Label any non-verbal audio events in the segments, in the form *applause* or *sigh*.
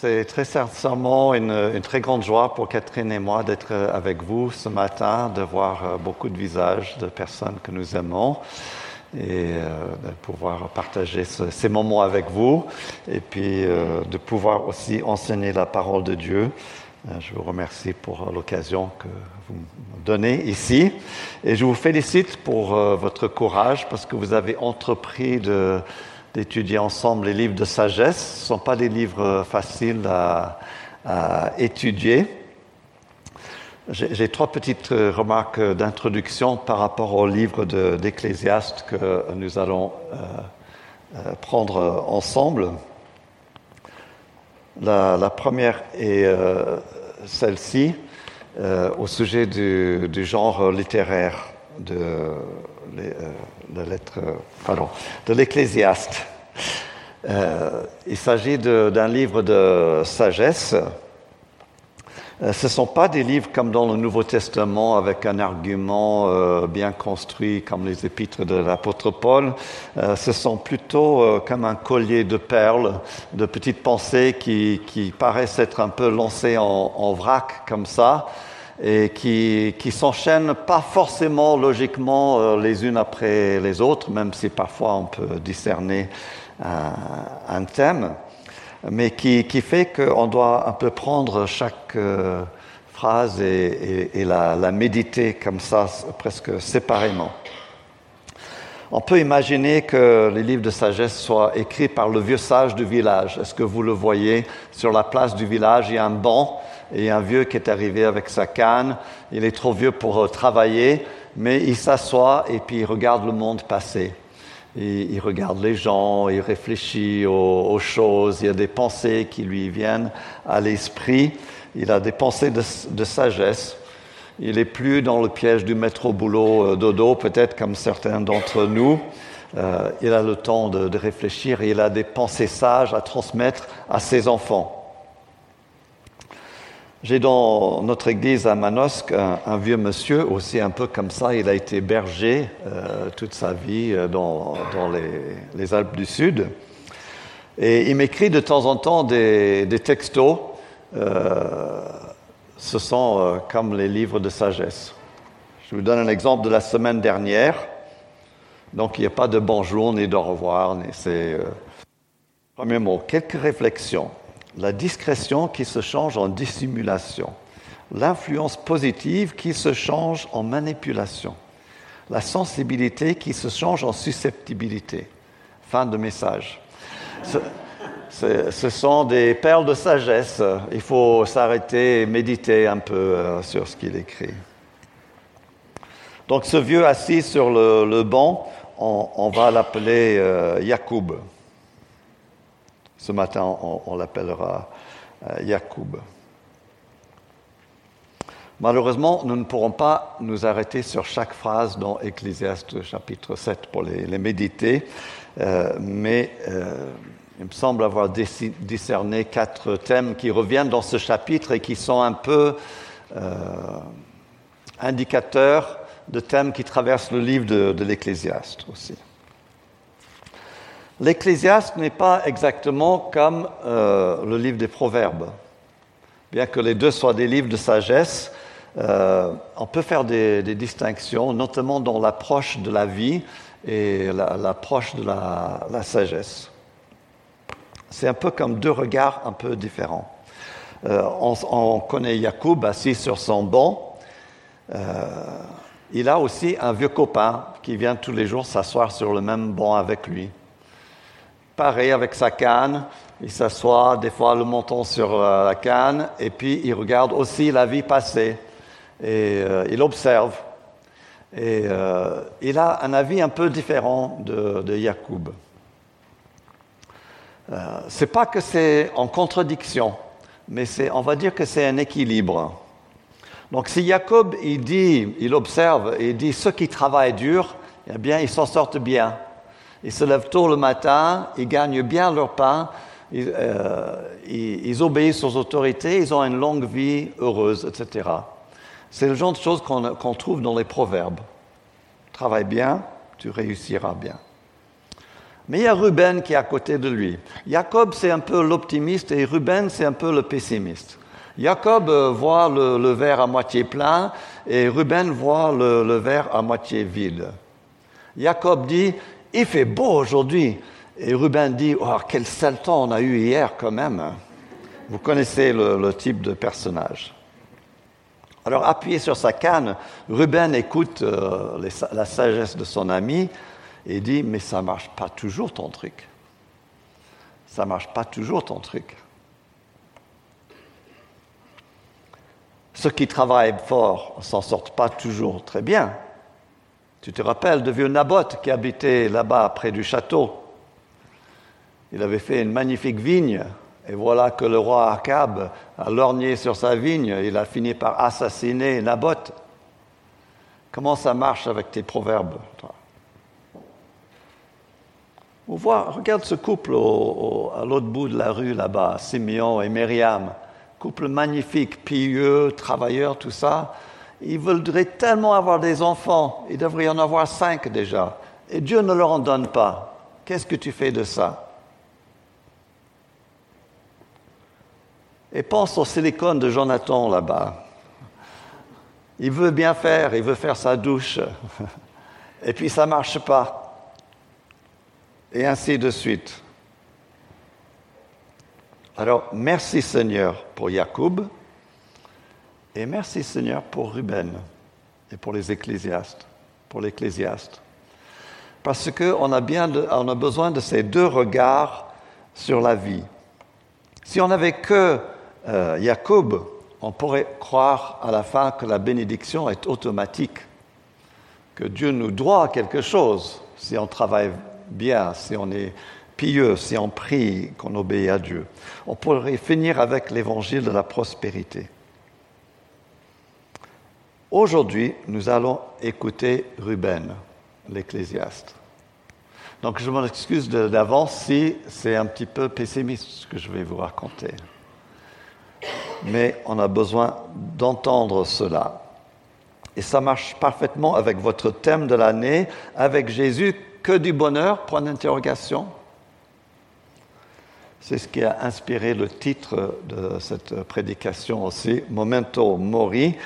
C'est très sincèrement une, très grande joie pour Catherine et moi d'être avec vous ce matin, de voir euh, beaucoup de visages de personnes que nous aimons et euh, de pouvoir partager ce, ces moments avec vous et puis euh, de pouvoir aussi enseigner la parole de Dieu. Euh, je vous remercie pour l'occasion que vous me donnez ici et je vous félicite pour euh, votre courage parce que vous avez entrepris de d'étudier ensemble les livres de sagesse. Ce ne sont pas des livres faciles à, étudier. J'ai trois petites remarques d'introduction par rapport au livre d'Ecclésiaste de, que nous allons euh, euh, prendre ensemble. La, première est euh, celle-ci, euh, au sujet du, du genre littéraire de, les, euh, de l'Ecclésiaste. Euh, il s'agit d'un livre de sagesse. Euh, ce ne sont pas des livres comme dans le Nouveau Testament avec un argument bien construit comme les épîtres de l'apôtre Paul. Ce sont plutôt comme un collier de perles, de petites pensées qui, qui paraissent être un peu lancées en vrac comme ça et qui, qui s'enchaînent pas forcément logiquement euh, les unes après les autres, même si parfois on peut discerner un, un thème, mais qui, qui fait qu'on doit un peu prendre chaque euh, phrase et la, la méditer comme ça, presque séparément. On peut imaginer que les livres de sagesse soient écrits par le vieux sage du village. Est-ce que vous le voyez? Sur la place du village Il y a un banc et un vieux qui est arrivé avec sa canne. Il est trop vieux pour euh, travailler, mais il s'assoit et puis il regarde le monde passer. Il, regarde les gens, il réfléchit aux, choses, il y a des pensées qui lui viennent à l'esprit. Il a des pensées de, sagesse. Il n'est plus dans le piège du métro boulot euh, dodo, peut-être comme certains d'entre nous. Euh, il a le temps de réfléchir et il a des pensées sages à transmettre à ses enfants. J'ai dans notre église à Manosque un, vieux monsieur, aussi un peu comme ça, il a été berger euh, toute sa vie euh, dans, les, Alpes du Sud. Et il m'écrit de temps en temps des, des textos. Euh, ce sont comme les livres de sagesse. Je vous donne un exemple de la semaine dernière. Donc il n'y a pas de bonjour ni d'au revoir. Ni c'est premier mot. Quelques réflexions. La discrétion qui se change en dissimulation. L'influence positive qui se change en manipulation. La sensibilité qui se change en susceptibilité. Fin de message. Ce, sont des perles de sagesse. Il faut s'arrêter et méditer un peu euh, sur ce qu'il écrit. Donc ce vieux assis sur le, banc, on, va l'appeler euh, Yacoub. Ce matin, on, l'appellera euh, Yacoub. Malheureusement, nous ne pourrons pas nous arrêter sur chaque phrase dans Ecclésiaste chapitre 7 pour les, méditer, euh, mais euh, il me semble avoir discerné quatre thèmes qui reviennent dans ce chapitre et qui sont un peu indicateurs de thèmes qui traversent le livre de, de l'Ecclésiaste aussi. L'Ecclésiaste n'est pas exactement comme euh, le livre des Proverbes. Bien que les deux soient des livres de sagesse, euh, on peut faire des, distinctions, notamment dans l'approche de la vie et l'approche la, de la, sagesse. C'est un peu comme deux regards un peu différents. Euh, on, on, connaît Yacoub assis sur son banc. Il a aussi un vieux copain qui vient tous les jours s'asseoir sur le même banc avec lui. Pareil avec sa canne, il s'assoit des fois le menton sur euh, la canne et puis il regarde aussi la vie passée et euh, il observe. Et euh, il a un avis un peu différent de, de Yacoub. Euh, c'est pas que c'est en contradiction, mais c'est, on va dire que c'est un équilibre. Donc si Jacob il dit, il observe il dit ceux qui travaillent dur, eh bien ils s'en sortent bien. Ils se lèvent tôt le matin, ils gagnent bien leur pain, ils, euh, obéissent aux autorités, ils ont une longue vie heureuse, etc. C'est le genre de choses qu'on qu trouve dans les proverbes. Travaille bien, tu réussiras bien. Mais il y a Ruben qui est à côté de lui. Jacob, c'est un peu l'optimiste et Ruben, c'est un peu le pessimiste. Jacob euh, voit le, verre à moitié plein et Ruben voit le, verre à moitié vide. Jacob dit, il fait beau aujourd'hui. Et Ruben dit, oh, quel sale on a eu hier quand même. Vous connaissez le, type de personnage. Alors appuyé sur sa canne, Ruben écoute euh, la sagesse de son ami et dit, mais ça ne marche pas toujours ton truc. Ça ne marche pas toujours ton truc. Ceux qui travaillent fort ne s'en sortent pas toujours très bien. Tu te rappelles de vieux Naboth qui habitait là-bas près du château? Il avait fait une magnifique vigne, et voilà que le roi Akab a lorgné sur sa vigne, il a fini par assassiner Naboth. Comment ça marche avec tes proverbes toi? Regarde ce couple à l'autre bout de la rue là-bas, Simeon et Myriam. Couple magnifique, pieux, travailleur, tout ça. Ils voudraient tellement avoir des enfants. Il devrait y en avoir cinq déjà. Et Dieu ne leur en donne pas. Qu'est-ce que tu fais de ça? Et pense au silicone de Jonathan là-bas. Il veut bien faire, il veut faire sa douche. *laughs* Et puis ça ne marche pas et ainsi de suite. Alors, merci Seigneur pour Jacob et merci Seigneur pour Ruben et pour les ecclésiastes, pour l'ecclésiaste. Parce qu'on a, bien a besoin de ces deux regards sur la vie. Si on n'avait que euh, Jacob, on pourrait croire à la fin que la bénédiction est automatique, que Dieu nous doit quelque chose si on travaille bien, si on est pieux, si on prie, qu'on obéit à Dieu. On pourrait finir avec l'évangile de la prospérité. Aujourd'hui, nous allons écouter Ruben, l'ecclésiaste. Donc je m'en excuse d'avance si c'est un petit peu pessimiste ce que je vais vous raconter. Mais on a besoin d'entendre cela. Et ça marche parfaitement avec votre thème de l'année, avec Jésus que du bonheur? Point d'interrogation. C'est ce qui a inspiré le titre de cette prédication aussi, Momento Mori,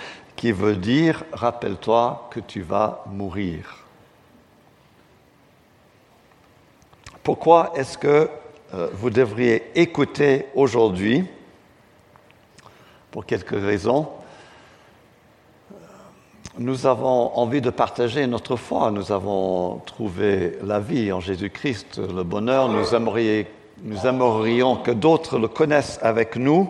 qui veut dire Rappelle-toi que tu vas mourir. Pourquoi est-ce que euh, vous devriez écouter aujourd'hui Pour quelques raisons nous avons envie de partager notre foi. Nous avons trouvé la vie en Jésus-Christ, le bonheur. Nous, aimerions, que d'autres le connaissent avec nous.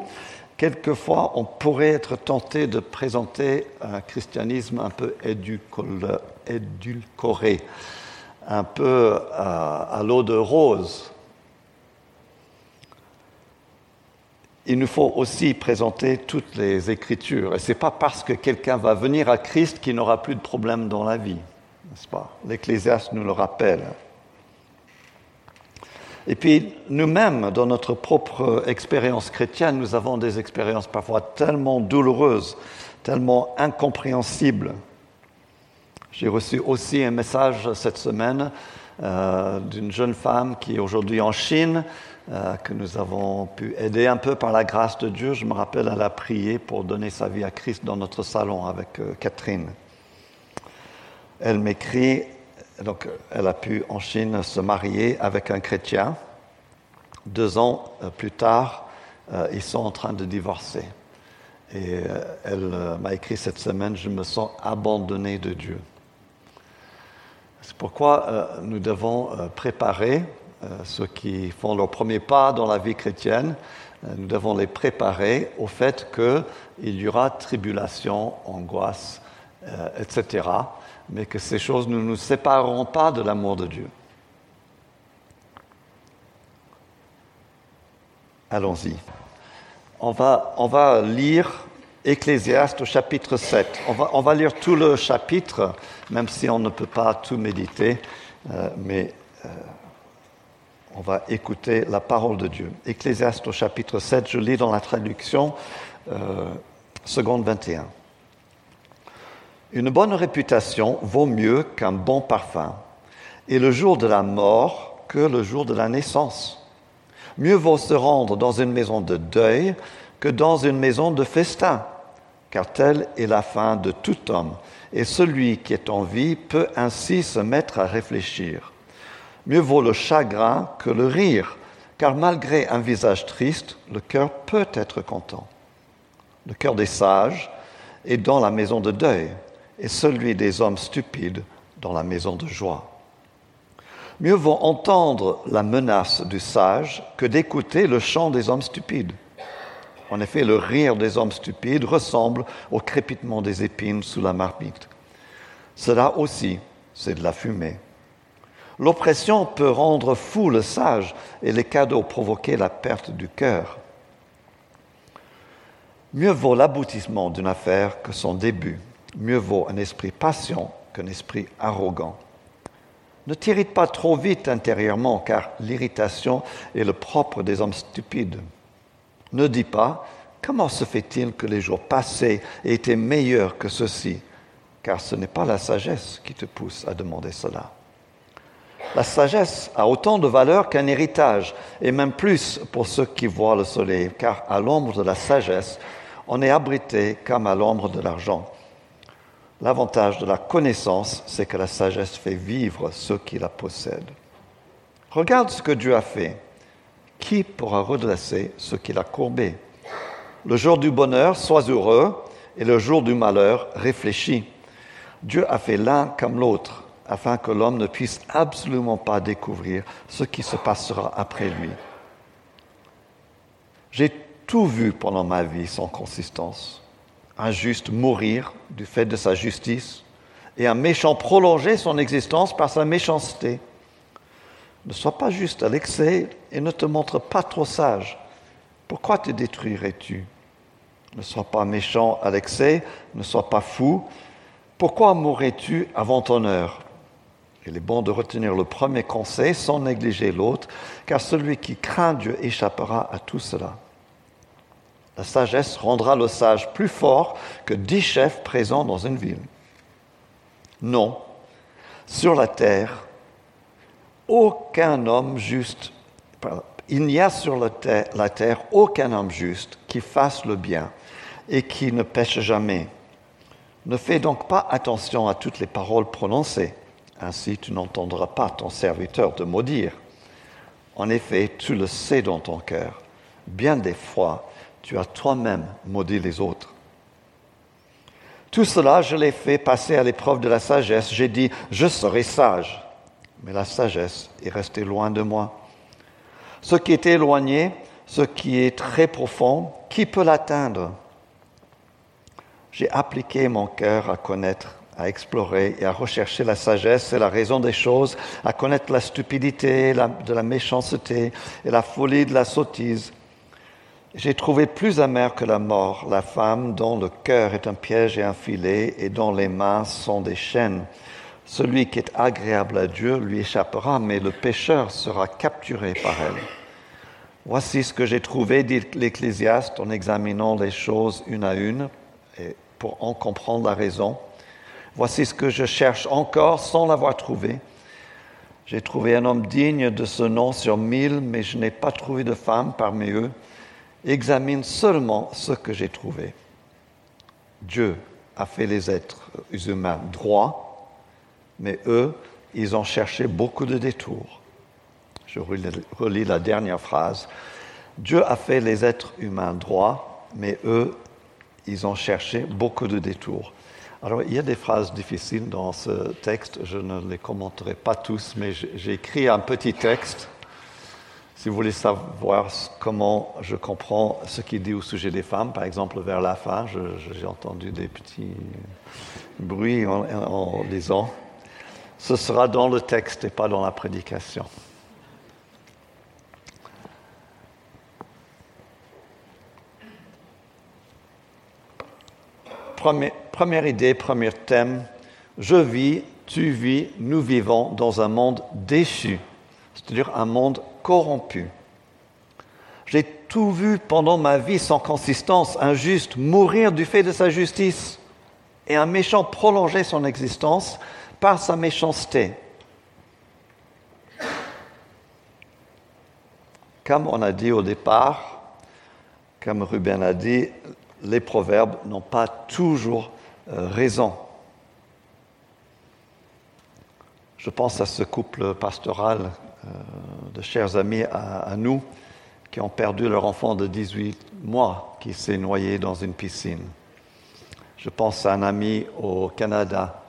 Quelquefois, on pourrait être tenté de présenter un christianisme un peu édulcoré, un peu à l'eau de rose. il nous faut aussi présenter toutes les Écritures. Et ce n'est pas parce que quelqu'un va venir à Christ qu'il n'aura plus de problème dans la vie, n'est-ce pas? L'Ecclésiaste nous le rappelle. Et puis, nous-mêmes, dans notre propre expérience chrétienne, nous avons des expériences parfois tellement douloureuses, tellement incompréhensibles. J'ai reçu aussi un message cette semaine euh, d'une jeune femme qui est aujourd'hui en Chine, euh, que nous avons pu aider un peu par la grâce de Dieu. Je me rappelle, elle a prié pour donner sa vie à Christ dans notre salon avec euh, Catherine. Elle m'écrit, donc elle a pu en Chine se marier avec un chrétien. Deux ans euh, plus tard, ils sont en train de divorcer. Et elle m'a écrit cette semaine, je me sens abandonné de Dieu. C'est pourquoi nous devons préparer euh, ceux qui font leur premier pas dans la vie chrétienne, euh, nous devons les préparer au fait qu'il y aura tribulation, angoisse, euh, etc., mais que ces choses ne nous sépareront pas de l'amour de Dieu. Allons-y. On va, on va, lire Ecclésiaste au chapitre 7. On va, on va, lire tout le chapitre, même si on ne peut pas tout méditer, mais on va écouter la parole de Dieu. Ecclésiaste au chapitre 7, je lis dans la traduction euh, seconde 21. Une bonne réputation vaut mieux qu'un bon parfum, et le jour de la mort que le jour de la naissance. Mieux vaut se rendre dans une maison de deuil que dans une maison de festin, car telle est la fin de tout homme, et celui qui est en vie peut ainsi se mettre à réfléchir. Mieux vaut le chagrin que le rire, car malgré un visage triste, le cœur peut être content. Le cœur des sages est dans la maison de deuil, et celui des hommes stupides dans la maison de joie. Mieux vaut entendre la menace du sage que d'écouter le chant des hommes stupides. En effet, le rire des hommes stupides ressemble au crépitement des épines sous la marmite. Cela aussi, c'est de la fumée. L'oppression peut rendre fou le sage et les cadeaux provoquer la perte du cœur. Mieux vaut l'aboutissement d'une affaire que son début. Mieux vaut un esprit patient qu'un esprit arrogant. Ne t'irrite pas trop vite intérieurement, car l'irritation est le propre des hommes stupides. Ne dis pas comment se fait-il que les jours passés aient été meilleurs que ceux-ci, car ce n'est pas la sagesse qui te pousse à demander cela. La sagesse a autant de valeur qu'un héritage, et même plus pour ceux qui voient le soleil, car à l'ombre de la sagesse, on est abrité comme à l'ombre de l'argent. L'avantage de la connaissance, c'est que la sagesse fait vivre ceux qui la possèdent. Regarde ce que Dieu a fait. Qui pourra redresser ce qu'il a courbé? Le jour du bonheur, sois heureux, et le jour du malheur, réfléchis. Dieu a fait l'un comme l'autre, afin que l'homme ne puisse absolument pas découvrir ce qui se passera après lui. J'ai tout vu pendant ma vie sans consistance un juste mourir du fait de sa justice et un méchant prolonger son existence par sa méchanceté. Ne sois pas juste à l'excès et ne te montre pas trop sage. Pourquoi te détruirais-tu? Ne sois pas méchant à l'excès, ne sois pas fou. Pourquoi mourrais-tu avant ton heure? Il est bon de retenir le premier conseil sans négliger l'autre, car celui qui craint Dieu échappera à tout cela. La sagesse rendra le sage plus fort que dix chefs présents dans une ville. Non, sur la terre, aucun homme juste, il n'y a sur la terre, aucun homme juste qui fasse le bien et qui ne pêche jamais. Ne fais donc pas attention à toutes les paroles prononcées, ainsi tu n'entendras pas ton serviteur te maudire. En effet, tu le sais dans ton cœur. Bien des fois, tu as toi-même maudit les autres. Tout cela, je l'ai fait passer à l'épreuve de la sagesse. J'ai dit, je serai sage. Mais la sagesse est restée loin de moi. Ce qui est éloigné, ce qui est très profond, qui peut l'atteindre? J'ai appliqué mon cœur à connaître, à explorer et à rechercher la sagesse et la raison des choses, à connaître la stupidité de la méchanceté et la folie de la sottise j'ai trouvé plus amer que la mort la femme dont le cœur est un piège et un filet et dont les mains sont des chaînes. Celui qui est agréable à Dieu lui échappera, mais le pécheur sera capturé par elle. Voici ce que j'ai trouvé, dit l'Ecclésiaste, en examinant les choses une à une, et pour en comprendre la raison. Voici ce que je cherche encore sans l'avoir trouvé. J'ai trouvé un homme digne de ce nom sur mille, mais je n'ai pas trouvé de femme parmi eux examine seulement ce que j'ai trouvé. Dieu a fait les êtres humains droits, mais eux, ils ont cherché beaucoup de détours. Je relis la dernière phrase. Dieu a fait les êtres humains droits, mais eux, ils ont cherché beaucoup de détours. Alors, il y a des phrases difficiles dans ce texte, je ne les commenterai pas tous, mais j'ai écrit un petit texte si vous voulez savoir comment je comprends ce qu'il dit au sujet des femmes, par exemple vers la fin, j'ai entendu des petits bruits en, lisant. Ce sera dans le texte et pas dans la prédication. première idée, premier thème, je vis, tu vis, nous vivons dans un monde déchu, c'est-à-dire un monde corrompu. J'ai tout vu pendant ma vie sans consistance, injuste, mourir du fait de sa justice, et un méchant prolonger son existence par sa méchanceté. Comme on a dit au départ, comme Ruben a dit, les proverbes n'ont pas toujours euh, raison. Je pense à ce couple pastoral de chers amis à, nous qui ont perdu leur enfant de 18 mois qui s'est noyé dans une piscine. Je pense à un ami au Canada,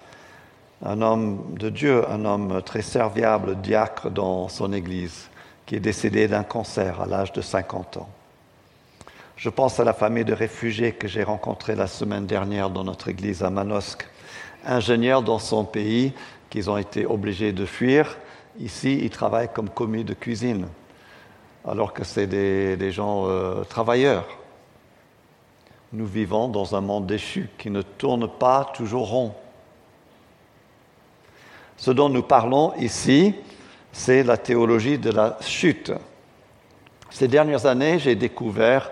un homme de Dieu, un homme très serviable, diacre dans son église, qui est décédé d'un cancer à l'âge de 50 ans. Je pense à la famille de réfugiés que j'ai rencontrée la semaine dernière dans notre église à Manosque, ingénieurs dans son pays qu'ils ont été obligés de fuir. Ici, ils travaillent comme commis de cuisine, alors que c'est des, gens euh, travailleurs. Nous vivons dans un monde déchu qui ne tourne pas toujours rond. Ce dont nous parlons ici, c'est la théologie de la chute. Ces dernières années, j'ai découvert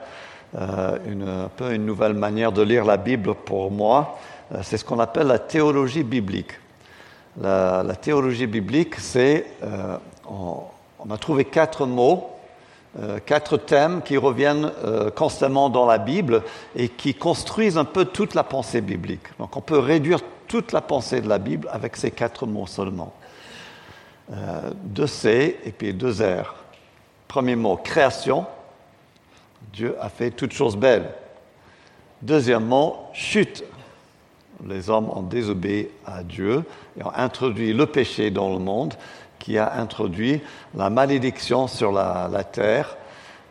euh, une, un peu une nouvelle manière de lire la Bible pour moi. Euh, c'est ce qu'on appelle la théologie biblique. La, théologie biblique, c'est, euh, on, a trouvé quatre mots, euh, quatre thèmes qui reviennent euh, constamment dans la Bible et qui construisent un peu toute la pensée biblique. Donc on peut réduire toute la pensée de la Bible avec ces quatre mots seulement. deux C et puis deux R. Premier mot, création. Dieu a fait toutes choses belles. Deuxième mot, chute les hommes ont désobéi à Dieu et ont introduit le péché dans le monde qui a introduit la malédiction sur la, terre.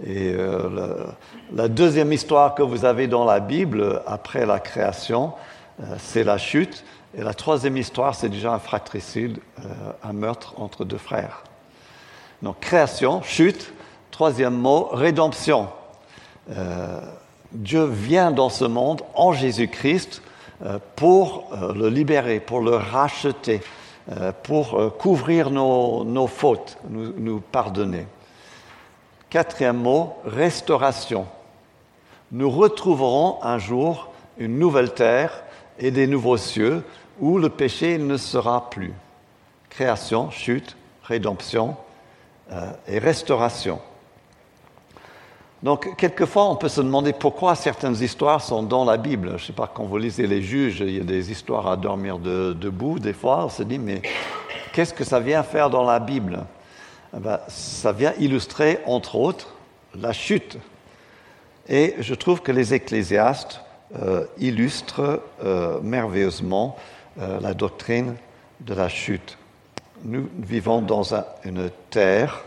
Et euh, la deuxième histoire que vous avez dans la Bible après la création, euh, c'est la chute. Et la troisième histoire, c'est déjà un fratricide, euh, un meurtre entre deux frères. Donc création, chute. Troisième mot, rédemption. Dieu vient dans ce monde en Jésus-Christ pour euh, le libérer, pour le racheter, euh, pour couvrir nos, fautes, nous, pardonner. Quatrième mot, restauration. Nous retrouverons un jour une nouvelle terre et des nouveaux cieux où le péché ne sera plus. Création, chute, rédemption et restauration. Donc, quelquefois, on peut se demander pourquoi certaines histoires sont dans la Bible. Je ne sais pas, quand vous lisez les juges, il y a des histoires à dormir debout, des fois, on se dit, mais qu'est-ce que ça vient faire dans la Bible? Eh ben, Ça vient illustrer, entre autres, la chute. Et je trouve que les ecclésiastes euh, illustrent euh, merveilleusement euh, la doctrine de la chute. Nous vivons dans une terre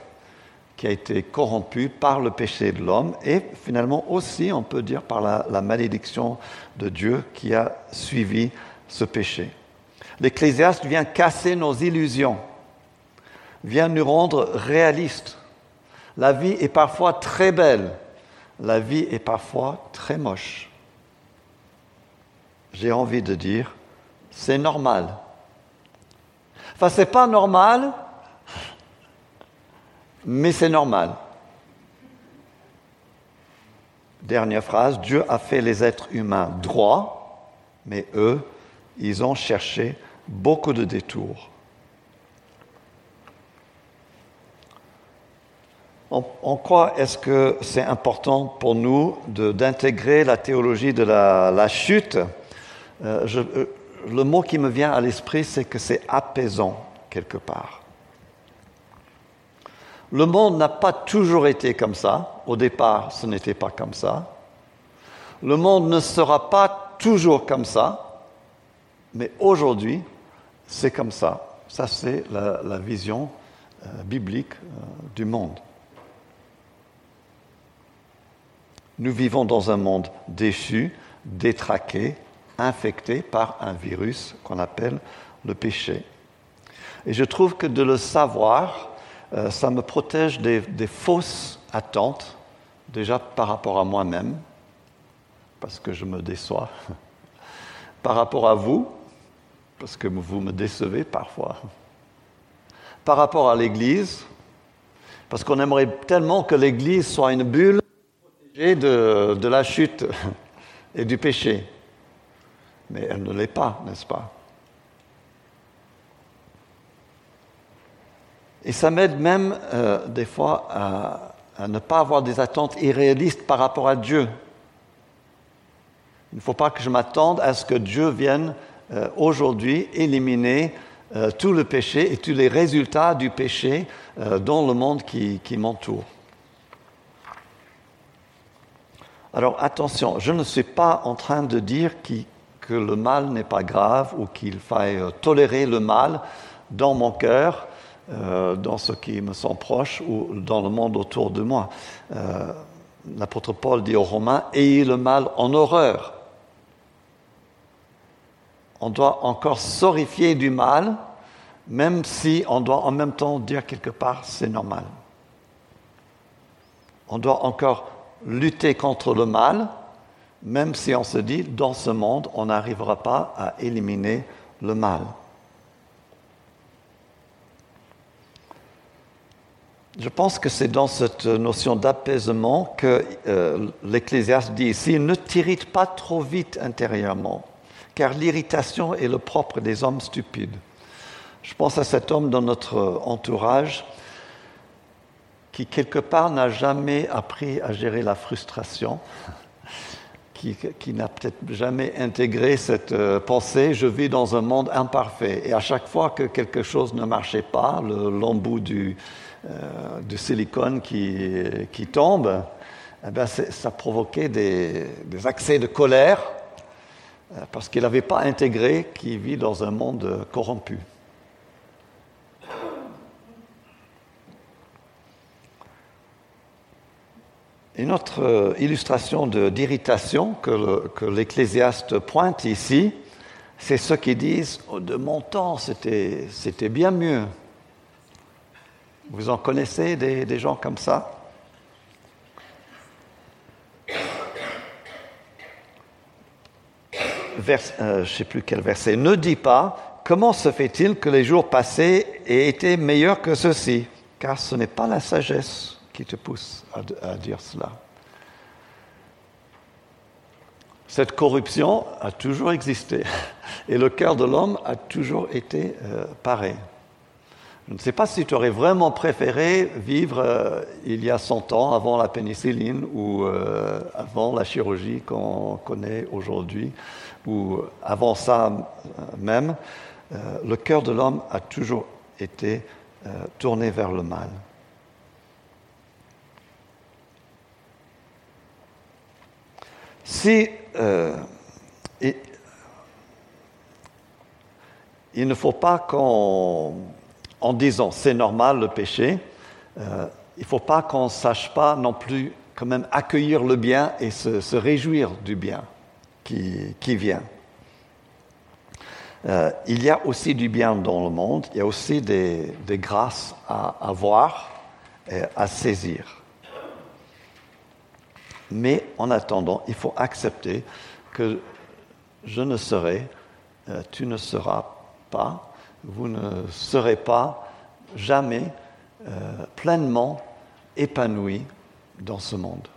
qui a été corrompu par le péché de l'homme et finalement aussi, on peut dire, par la, malédiction de Dieu qui a suivi ce péché. L'Ecclésiaste vient casser nos illusions, vient nous rendre réalistes. La vie est parfois très belle, la vie est parfois très moche. J'ai envie de dire, c'est normal. Enfin, c'est pas normal, mais c'est normal. Dernière phrase, Dieu a fait les êtres humains droits, mais eux, ils ont cherché beaucoup de détours. En, quoi est-ce que c'est important pour nous d'intégrer la théologie de la, chute? Euh, euh, Le mot qui me vient à l'esprit, c'est que c'est apaisant quelque part. Le monde n'a pas toujours été comme ça. Au départ, ce n'était pas comme ça. Le monde ne sera pas toujours comme ça. Mais aujourd'hui, c'est comme ça. Ça, c'est la, vision euh, biblique euh, du monde. Nous vivons dans un monde déchu, détraqué, infecté par un virus qu'on appelle le péché. Et je trouve que de le savoir, euh, ça me protège des, fausses attentes, déjà par rapport à moi-même, parce que je me déçois, *laughs* par rapport à vous, parce que vous me décevez parfois, par rapport à l'Église, parce qu'on aimerait tellement que l'Église soit une bulle protégée de, de la chute *laughs* et du péché. Mais elle ne l'est pas, n'est-ce pas? Et ça m'aide même euh, des fois à ne pas avoir des attentes irréalistes par rapport à Dieu. Il ne faut pas que je m'attende à ce que Dieu vienne euh, aujourd'hui éliminer euh, tout le péché et tous les résultats du péché dans le monde qui, m'entoure. Alors attention, je ne suis pas en train de dire que le mal n'est pas grave ou qu'il faille tolérer le mal dans mon cœur, dans ce qui me sont proches ou dans le monde autour de moi. L'apôtre Paul dit aux Romains, ayez le mal en horreur on doit encore s'horrifier du mal, même si on doit en même temps dire quelque part c'est normal. On doit encore lutter contre le mal, même si on se dit dans ce monde on n'arrivera pas à éliminer le mal. Je pense que c'est dans cette notion d'apaisement que euh, l'Ecclésiaste dit ici, ne t'irrite pas trop vite intérieurement car l'irritation est le propre des hommes stupides. Je pense à cet homme dans notre entourage qui, quelque part, n'a jamais appris à gérer la frustration, *laughs* qui, n'a peut-être jamais intégré cette euh, pensée, je vis dans un monde imparfait. Et à chaque fois que quelque chose ne marchait pas, l'embout du, euh, silicone qui, tombe, eh ben, ça provoquait des accès de colère euh, parce qu'il n'avait pas intégré qu'il vit dans un monde corrompu. Une autre euh, illustration d'irritation que l'Ecclésiaste pointe ici, c'est ceux qui disent oh, De mon temps, c'était bien mieux. Vous en connaissez des gens comme ça? Euh, je ne sais plus quel verset, ne dit pas comment se fait-il que les jours passés aient été meilleurs que ceux-ci, car ce n'est pas la sagesse qui te pousse à, dire cela. Cette corruption a toujours existé *laughs* et le cœur de l'homme a toujours été euh, pareil. Je ne sais pas si tu aurais vraiment préféré vivre euh, il y a 100 ans, avant la pénicilline ou avant la chirurgie qu'on connaît aujourd'hui ou avant ça même, euh, le cœur de l'homme a toujours été euh, tourné vers le mal. Si euh, il, ne faut pas qu'en en disant c'est normal le péché, il ne faut pas qu'on ne sache pas non plus quand même accueillir le bien et se réjouir du bien qui, vient. Euh, il y a aussi du bien dans le monde, il y a aussi des, grâces à avoir et à saisir. Mais en attendant, il faut accepter que je ne serai, euh, tu ne seras pas, vous ne serez pas jamais euh, pleinement épanoui dans ce monde.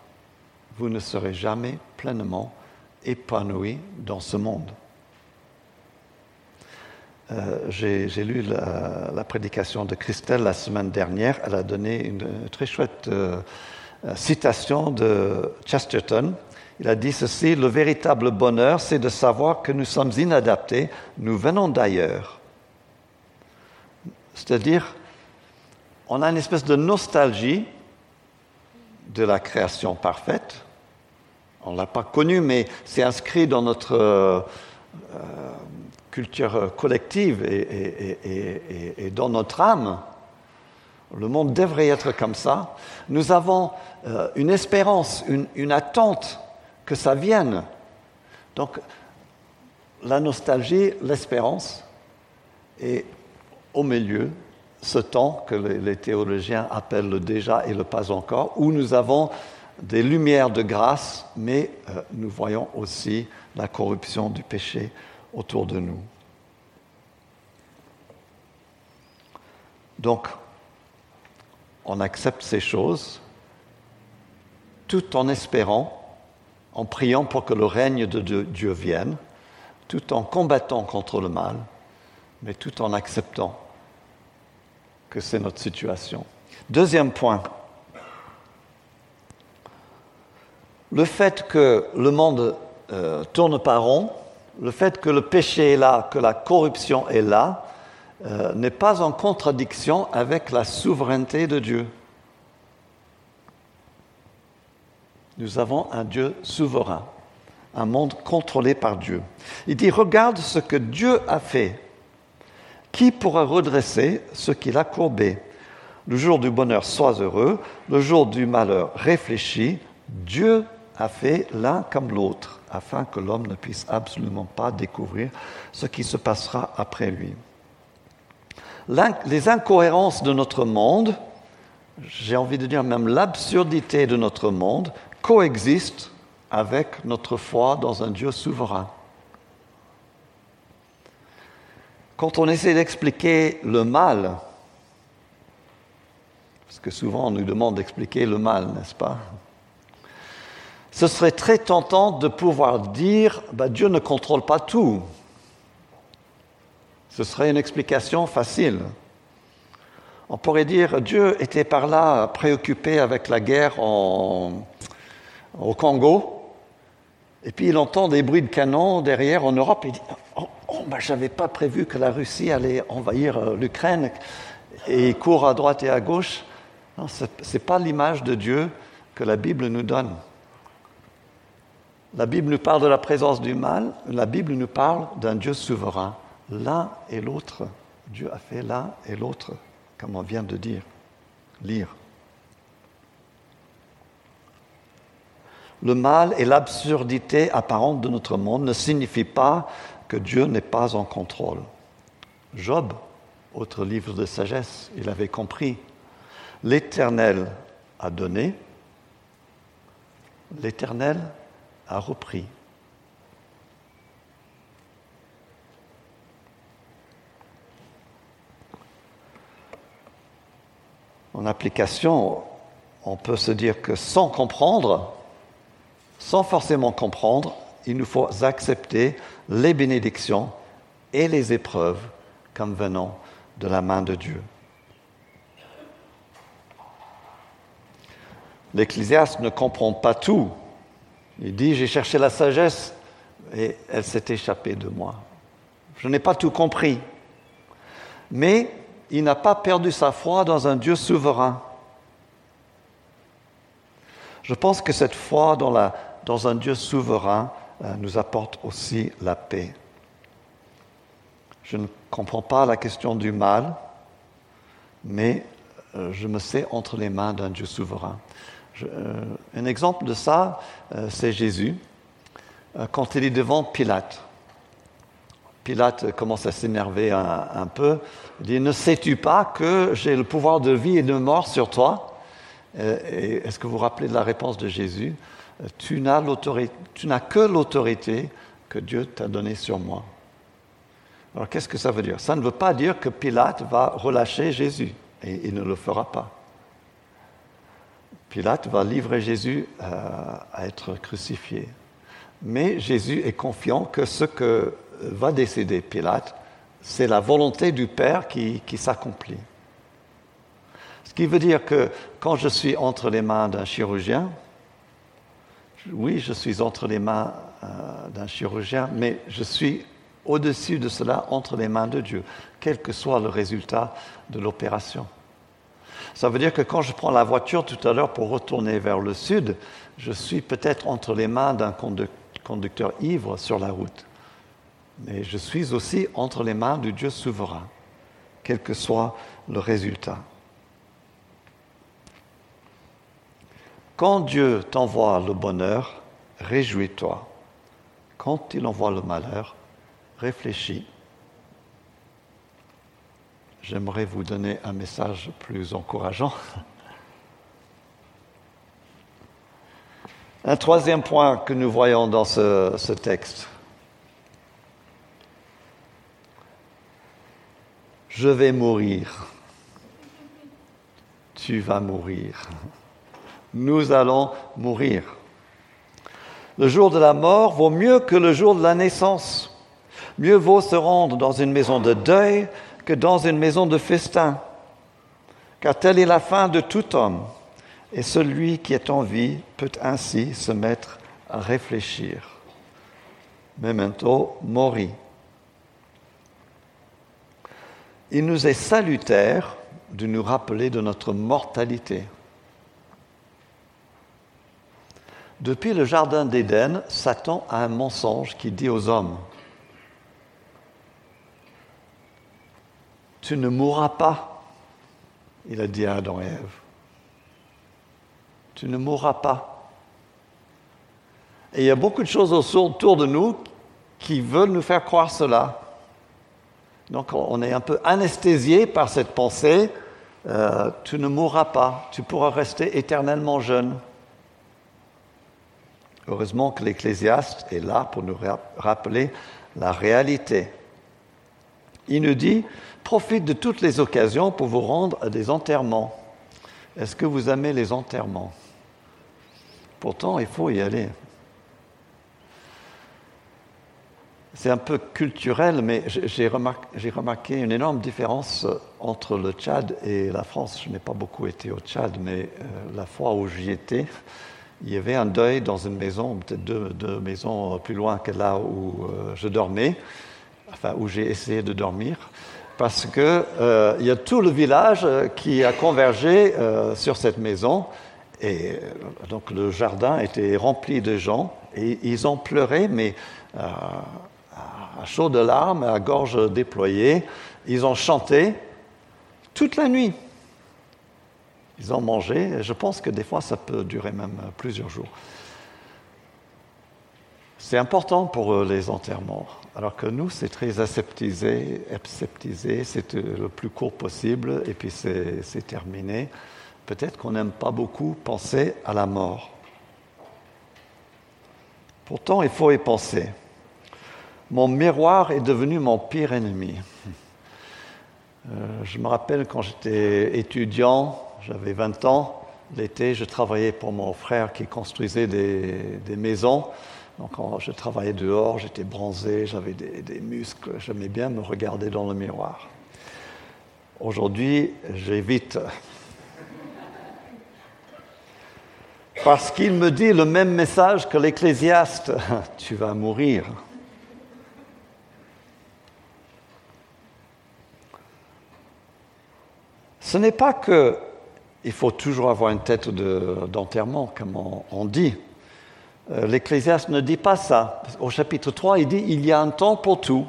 Vous ne serez jamais pleinement épanoui dans ce monde. Euh, j'ai lu la, prédication de Christelle la semaine dernière. Elle a donné une très chouette euh, citation de Chesterton. Il a dit ceci, le véritable bonheur, c'est de savoir que nous sommes inadaptés, nous venons d'ailleurs. C'est-à-dire, on a une espèce de nostalgie de la création parfaite, on ne l'a pas connu, mais c'est inscrit dans notre euh, euh, culture collective et, dans notre âme. Le monde devrait être comme ça. Nous avons euh, une espérance, une, attente que ça vienne. Donc, la nostalgie, l'espérance, et au milieu, ce temps que les, théologiens appellent le déjà et le pas encore, où nous avons des lumières de grâce, mais euh, nous voyons aussi la corruption du péché autour de nous. Donc, on accepte ces choses tout en espérant, en priant pour que le règne de Dieu vienne, tout en combattant contre le mal, mais tout en acceptant c'est notre situation. Deuxième point, le fait que le monde euh, tourne pas rond, le fait que le péché est là, que la corruption est là, euh, n'est pas en contradiction avec la souveraineté de Dieu. Nous avons un Dieu souverain, un monde contrôlé par Dieu. Il dit, regarde ce que Dieu a fait. Qui pourra redresser ce qu'il a courbé? Le jour du bonheur, sois heureux. Le jour du malheur, réfléchis. Dieu a fait l'un comme l'autre, afin que l'homme ne puisse absolument pas découvrir ce qui se passera après lui. Les incohérences de notre monde, j'ai envie de dire même l'absurdité de notre monde, coexistent avec notre foi dans un Dieu souverain. Quand on essaie d'expliquer le mal, parce que souvent on nous demande d'expliquer le mal, n'est-ce pas Ce serait très tentant de pouvoir dire, bah, Dieu ne contrôle pas tout. Ce serait une explication facile. On pourrait dire, Dieu était par là préoccupé avec la guerre au Congo, et puis il entend des bruits de canon derrière en Europe, et il dit, oh, oh ben, je n'avais pas prévu que la Russie allait envahir euh, l'Ukraine, et il court à droite et à gauche. Ce n'est pas l'image de Dieu que la Bible nous donne. La Bible nous parle de la présence du mal, la Bible nous parle d'un Dieu souverain. L'un et l'autre, Dieu a fait l'un et l'autre comme on vient de dire, lire. Le mal et l'absurdité apparente de notre monde ne signifient pas que Dieu n'est pas en contrôle. Job, autre livre de sagesse, il avait compris. L'Éternel a donné, l'Éternel a repris. en application, on peut se dire que sans comprendre, sans forcément comprendre, il nous faut accepter les bénédictions et les épreuves comme venant de la main de Dieu. L'Ecclésiaste ne comprend pas tout. Il dit, j'ai cherché la sagesse et elle s'est échappée de moi. Je n'ai pas tout compris. Mais il n'a pas perdu sa foi dans un Dieu souverain. Je pense que cette foi dans, un Dieu souverain euh, nous apporte aussi la paix. Je ne comprends pas la question du mal, mais euh, je me sais entre les mains d'un Dieu souverain. Euh, un exemple de ça, c'est Jésus, quand il est devant Pilate. Pilate commence à s'énerver un, peu. Il dit, ne sais-tu pas que j'ai le pouvoir de vie et de mort sur toi? Est-ce que vous vous rappelez de la réponse de Jésus? Tu n'as que l'autorité que Dieu t'a donnée sur moi. Alors qu'est-ce que ça veut dire? Ça ne veut pas dire que Pilate va relâcher Jésus, et il ne le fera pas. Pilate va livrer Jésus euh, à être crucifié. Mais Jésus est confiant que ce que va décider Pilate, c'est la volonté du Père qui, s'accomplit. Ce qui veut dire que quand je suis entre les mains d'un chirurgien, oui, je suis entre les mains euh, d'un chirurgien, mais je suis au-dessus de cela entre les mains de Dieu, quel que soit le résultat de l'opération. Ça veut dire que quand je prends la voiture tout à l'heure pour retourner vers le sud, je suis peut-être entre les mains d'un conducteur ivre sur la route mais je suis aussi entre les mains du Dieu souverain, quel que soit le résultat. Quand Dieu t'envoie le bonheur, réjouis-toi. Quand il envoie le malheur, réfléchis. J'aimerais vous donner un message plus encourageant. Un troisième point que nous voyons dans ce, texte, je vais mourir. Tu vas mourir. Nous allons mourir. Le jour de la mort vaut mieux que le jour de la naissance. Mieux vaut se rendre dans une maison de deuil que dans une maison de festin. Car telle est la fin de tout homme. Et celui qui est en vie peut ainsi se mettre à réfléchir. Memento mori. Il nous est salutaire de nous rappeler de notre mortalité. Depuis le Jardin d'Éden, Satan a un mensonge qui dit aux hommes, Tu ne mourras pas, il a dit à Adam et Ève. Tu ne mourras pas. Et il y a beaucoup de choses autour de nous qui veulent nous faire croire cela. Donc on est un peu anesthésié par cette pensée, euh, tu ne mourras pas, tu pourras rester éternellement jeune. Heureusement que l'Ecclésiaste est là pour nous rappeler la réalité. Il nous dit, profite de toutes les occasions pour vous rendre à des enterrements. Est-ce que vous aimez les enterrements? Pourtant, il faut y aller. C'est un peu culturel, mais j'ai remarqué, une énorme différence entre le Tchad et la France. Je n'ai pas beaucoup été au Tchad, mais euh, la fois où j'y étais, il y avait un deuil dans une maison, peut-être deux, maisons plus loin que là où euh, je dormais, enfin où j'ai essayé de dormir, parce qu'il euh, y a tout le village qui a convergé sur cette maison, et donc le jardin était rempli de gens, et ils ont pleuré, mais à chaud de larmes, à gorge déployée. Ils ont chanté toute la nuit. Ils ont mangé, et je pense que des fois ça peut durer même plusieurs jours. C'est important pour les enterrements, alors que nous c'est très aseptisé, aseptisé c'est le plus court possible et puis c'est terminé. Peut-être qu'on n'aime pas beaucoup penser à la mort. Pourtant, il faut y penser. Mon miroir est devenu mon pire ennemi. Euh, je me rappelle quand j'étais étudiant, j'avais 20 ans, l'été, je travaillais pour mon frère qui construisait des, maisons. Donc je travaillais dehors, j'étais bronzé, j'avais des, des muscles, j'aimais bien me regarder dans le miroir. Aujourd'hui, j'évite. Parce qu'il me dit le même message que l'Ecclésiaste, *laughs* tu vas mourir. Ce n'est pas qu'il faut toujours avoir une tête d'enterrement, comme on, dit. Euh, L'Ecclésiaste ne dit pas ça. Au chapitre 3, il dit il y a un temps pour tout.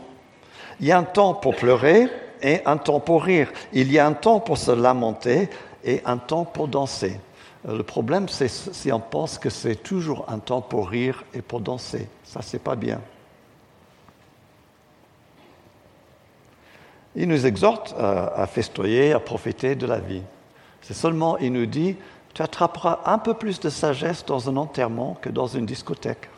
Il y a un temps pour pleurer et un temps pour rire. Il y a un temps pour se lamenter et un temps pour danser. Euh, le problème, c'est si on pense que c'est toujours un temps pour rire et pour danser. Ça, c'est pas bien. Il nous exhorte à, festoyer, à profiter de la vie. C'est seulement, il nous dit, tu attraperas un peu plus de sagesse dans un enterrement que dans une discothèque.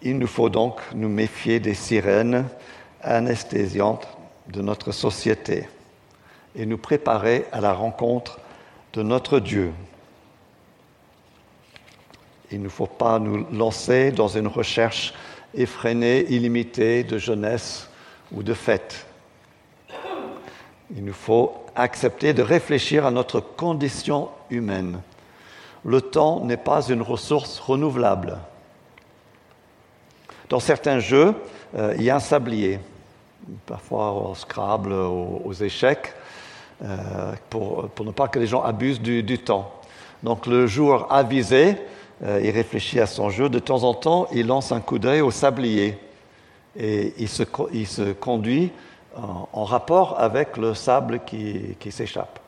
Il nous faut donc nous méfier des sirènes anesthésiantes de notre société et nous préparer à la rencontre de notre Dieu. Il ne faut pas nous lancer dans une recherche effrénée, illimitée de jeunesse ou de fête. Il nous faut accepter de réfléchir à notre condition humaine. Le temps n'est pas une ressource renouvelable. Dans certains jeux, euh, il y a un sablier, parfois au Scrabble, aux, échecs, euh, pour, ne pas que les gens abusent du, du temps. Donc le joueur avisé il réfléchit à son jeu. De temps en temps, il lance un coup d'œil au sablier et il se, conduit en, rapport avec le sable qui, s'échappe.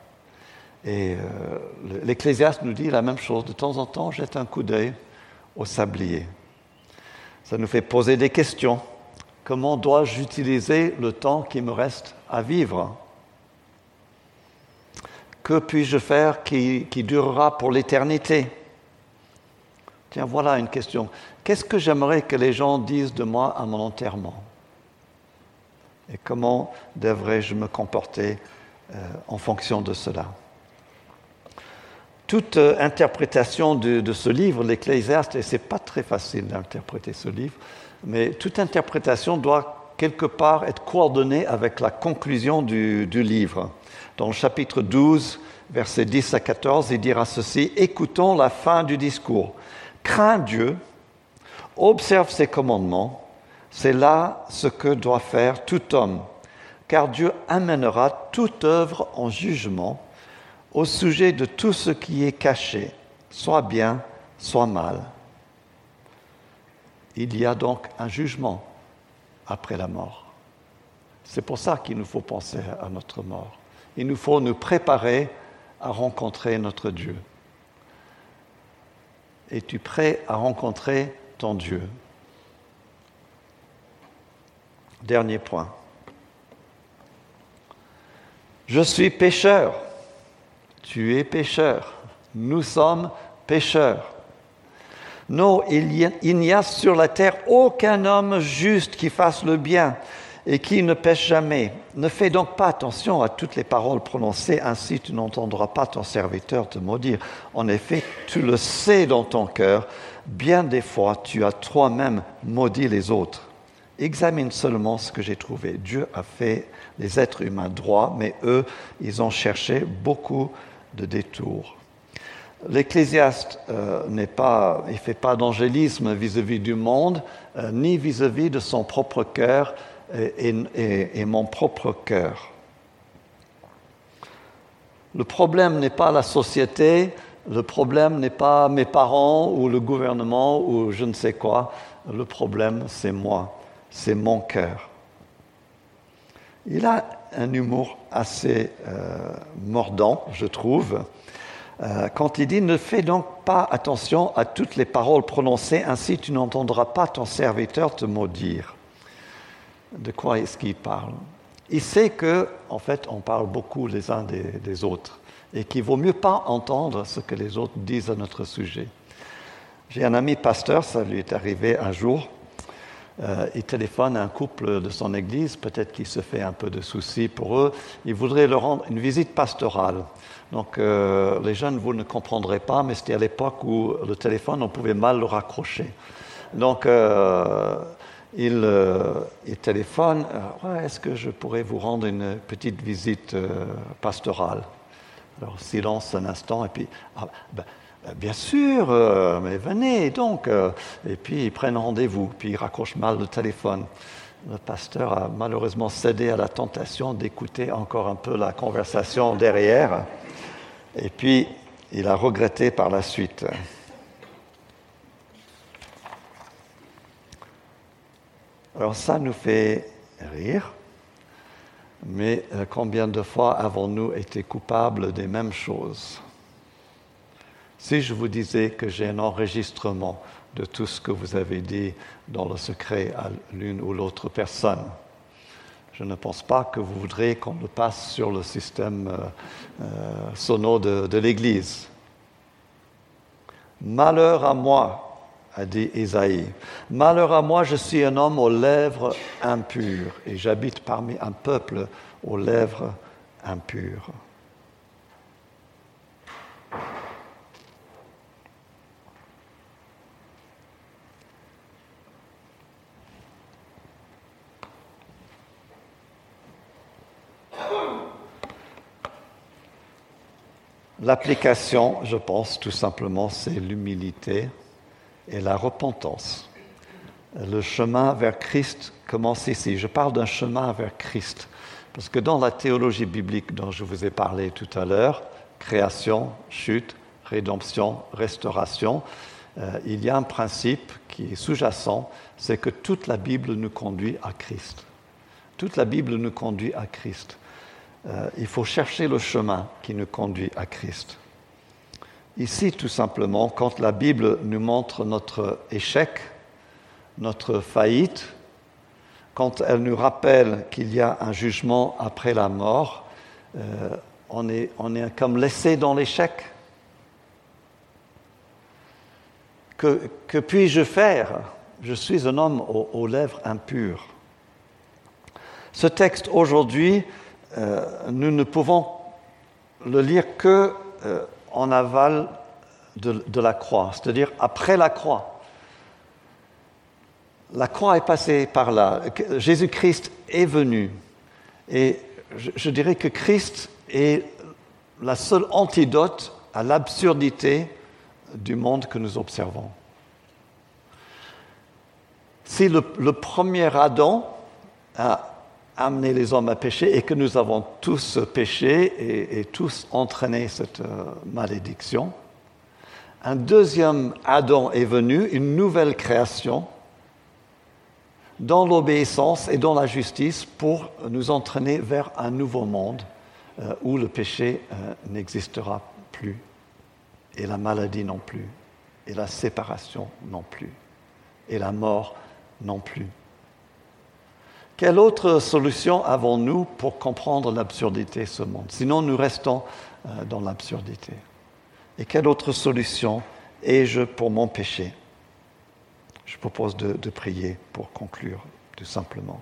Et euh, l'Ecclésiaste nous dit la même chose. De temps en temps, jette un coup d'œil au sablier. Ça nous fait poser des questions. Comment dois-je utiliser le temps qui me reste à vivre? Que puis-je faire qui durera pour l'éternité? Tiens, voilà une question. Qu'est-ce que j'aimerais que les gens disent de moi à mon enterrement? Et comment devrais-je me comporter euh, en fonction de cela? Toute euh, interprétation de, ce livre, l'Ecclésiaste, et ce n'est pas très facile d'interpréter ce livre, mais toute interprétation doit quelque part être coordonnée avec la conclusion du, du livre. Dans le chapitre 12, versets 10 à 14, il dira ceci, Écoutons la fin du discours. Crains Dieu, observe ses commandements, c'est là ce que doit faire tout homme, car Dieu amènera toute œuvre en jugement au sujet de tout ce qui est caché, soit bien, soit mal. Il y a donc un jugement après la mort. C'est pour ça qu'il nous faut penser à notre mort. Il nous faut nous préparer à rencontrer notre Dieu. Es-tu prêt à rencontrer ton Dieu? Dernier point. Je suis pécheur. Tu es pécheur. Nous sommes pécheurs. Non, il n'y a sur la terre aucun homme juste qui fasse le bien et qui ne pêche jamais. Ne fais donc pas attention à toutes les paroles prononcées, ainsi tu n'entendras pas ton serviteur te maudire. En effet, tu le sais dans ton cœur, bien des fois tu as toi-même maudit les autres. Examine seulement ce que j'ai trouvé. Dieu a fait les êtres humains droits, mais eux, ils ont cherché beaucoup de détours. L'ecclésiaste euh, n'est pas, il fait pas d'angélisme vis-à-vis du monde, euh, ni vis-à-vis de son propre cœur, et, mon propre cœur. Le problème n'est pas la société, le problème n'est pas mes parents ou le gouvernement ou je ne sais quoi, le problème c'est moi, c'est mon cœur. Il a un humour assez euh, mordant, je trouve, euh, quand il dit Ne fais donc pas attention à toutes les paroles prononcées, ainsi tu n'entendras pas ton serviteur te maudire de quoi est-ce qu'il parle? Il sait que, en fait, on parle beaucoup les uns des, autres et qu'il vaut mieux pas entendre ce que les autres disent à notre sujet. J'ai un ami pasteur, ça lui est arrivé un jour. Euh, il téléphone à un couple de son église, peut-être qu'il se fait un peu de soucis pour eux. Il voudrait leur rendre une visite pastorale. Donc euh, les jeunes, vous ne comprendrez pas, mais c'était à l'époque où le téléphone, on pouvait mal le raccrocher. Donc euh, euh, il, téléphone, euh, est-ce que je pourrais vous rendre une petite visite euh, pastorale? Alors silence un instant, et puis, ah, ben, bien sûr, mais venez donc. et puis ils prennent rendez-vous, puis ils raccrochent mal le téléphone. Le pasteur a malheureusement cédé à la tentation d'écouter encore un peu la conversation derrière, et puis il a regretté par la suite. Alors ça nous fait rire, mais euh, combien de fois avons-nous été coupables des mêmes choses? Si je vous disais que j'ai un enregistrement de tout ce que vous avez dit dans le secret à l'une ou l'autre personne, je ne pense pas que vous voudrez qu'on le passe sur le système euh, euh, sono de l'Église. Malheur à moi a dit Isaïe. Malheur à moi, je suis un homme aux lèvres impures et j'habite parmi un peuple aux lèvres impures. L'application, je pense tout simplement, c'est l'humilité et la repentance. Le chemin vers Christ commence ici? Je parle d'un chemin vers Christ, parce que dans la théologie biblique dont je vous ai parlé tout à l'heure, création, chute, rédemption, restauration, euh, il y a un principe qui est sous-jacent, c'est que toute la Bible nous conduit à Christ. Toute la Bible nous conduit à Christ. Euh, il faut chercher le chemin qui nous conduit à Christ. Ici, tout simplement, quand la Bible nous montre notre échec, notre faillite, quand elle nous rappelle qu'il y a un jugement après la mort, euh, on, est, comme laissé dans l'échec. Que, puis-je faire? Je suis un homme aux, lèvres impures. Ce texte, aujourd'hui, euh, nous ne pouvons le lire que euh, en aval de, la croix, c'est-à-dire après la croix. la croix est passée par là. Jésus-Christ est venu. Et je, dirais que Christ est la seule antidote à l'absurdité du monde que nous observons. Si le, le, premier Adam a amené les hommes à pécher et que nous avons tous péché et, tous entraîné cette euh, malédiction, un deuxième Adam est venu, une nouvelle création, dans l'obéissance et dans la justice pour nous entraîner vers un nouveau monde euh, où le péché euh, n'existera plus, et la maladie non plus, et la séparation non plus, et la mort non plus. Quelle autre solution avons-nous pour comprendre l'absurdité de ce monde? Sinon, nous restons euh, dans l'absurdité. Et quelle autre solution ai-je pour mon péché? Je propose de, prier pour conclure, tout simplement.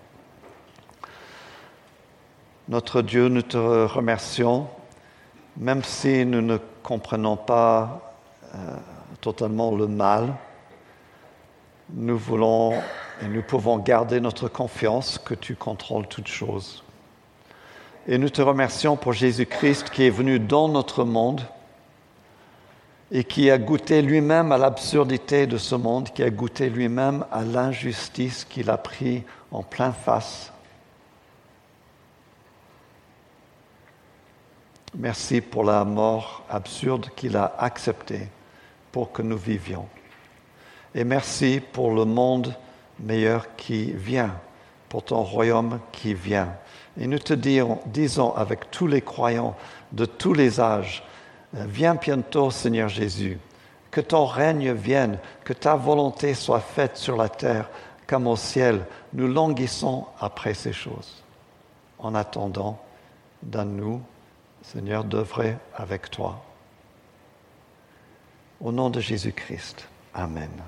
Notre Dieu, nous te remercions, même si nous ne comprenons pas euh, totalement le mal, nous voulons et nous pouvons garder notre confiance que tu contrôles toutes choses. Et nous te remercions pour Jésus-Christ qui est venu dans notre monde et qui a goûté lui-même à l'absurdité de ce monde, qui a goûté lui-même à l'injustice qu'il a pris en plein face. Merci pour la mort absurde qu'il a acceptée pour que nous vivions. Et merci pour le monde meilleur qui vient, pour ton royaume qui vient. Et nous te disons avec tous les croyants de tous les âges, viens bientôt Seigneur Jésus, que ton règne vienne, que ta volonté soit faite sur la terre comme au ciel. Nous languissons après ces choses. En attendant, donne-nous, Seigneur, d'œuvrer avec toi. Au nom de Jésus-Christ. Amen.